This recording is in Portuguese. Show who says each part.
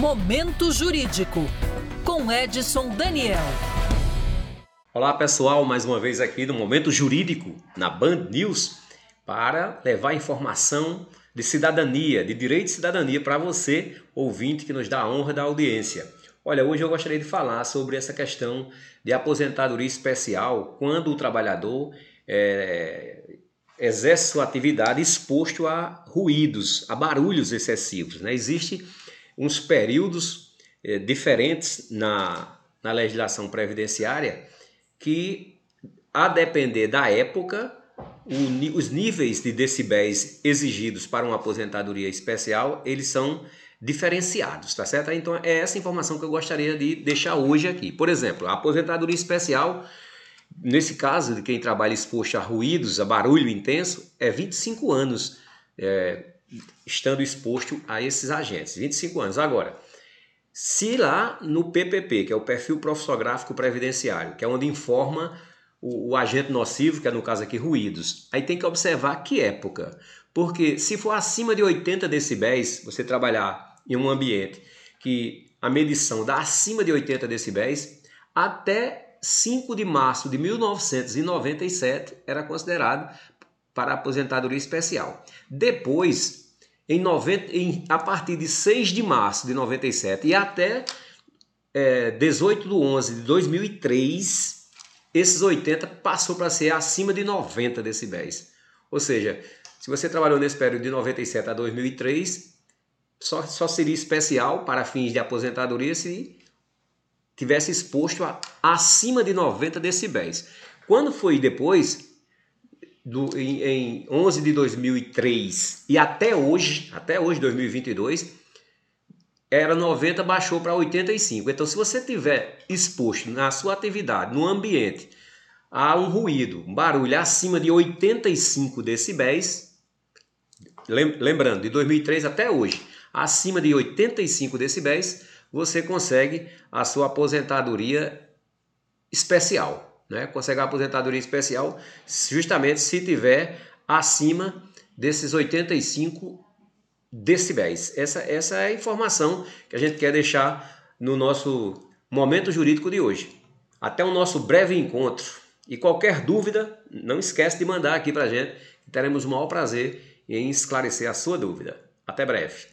Speaker 1: Momento Jurídico, com Edson Daniel.
Speaker 2: Olá pessoal, mais uma vez aqui no Momento Jurídico, na Band News, para levar informação de cidadania, de direito de cidadania para você, ouvinte que nos dá a honra da audiência. Olha, hoje eu gostaria de falar sobre essa questão de aposentadoria especial quando o trabalhador é, exerce sua atividade exposto a ruídos, a barulhos excessivos. Né? Existem uns períodos eh, diferentes na, na legislação previdenciária que, a depender da época, o, os níveis de decibéis exigidos para uma aposentadoria especial, eles são diferenciados, tá certo? Então é essa informação que eu gostaria de deixar hoje aqui. Por exemplo, a aposentadoria especial Nesse caso, de quem trabalha exposto a ruídos, a barulho intenso, é 25 anos é, estando exposto a esses agentes. 25 anos. Agora, se lá no PPP, que é o perfil profissográfico previdenciário, que é onde informa o, o, agente nocivo, que é no caso aqui ruídos, aí tem que observar que época. Porque se for acima de 80 decibéis, você trabalhar em um ambiente que a medição dá acima de 80 decibéis, até 5 de março de 1997 era considerado para aposentadoria especial. Depois, em 90, em, a partir de 6 de março de 97 e até é, 18 de 11 de 2003, esses 80 passou para ser acima de 90 decibéis. Ou seja, se você trabalhou nesse período de 97 a 2003, só, só seria especial para fins de aposentadoria se tivesse exposto a acima de 90 decibéis. Quando foi depois, do, em, em 11 de 2003 e até hoje, até hoje 2022, era 90, baixou para 85. Então, se você tiver exposto na sua atividade, no ambiente, a um ruído, um barulho acima de 85 decibéis, lembrando, de 2003 até hoje, acima de 85 decibéis, você consegue a sua aposentadoria especial. Né? Consegue a aposentadoria especial justamente se tiver acima desses 85 decibéis. Essa, essa é a informação que a gente quer deixar no nosso momento jurídico de hoje. Até o nosso breve encontro. E qualquer dúvida, não esquece de mandar aqui para a gente, teremos o maior prazer em esclarecer a sua dúvida. Até breve.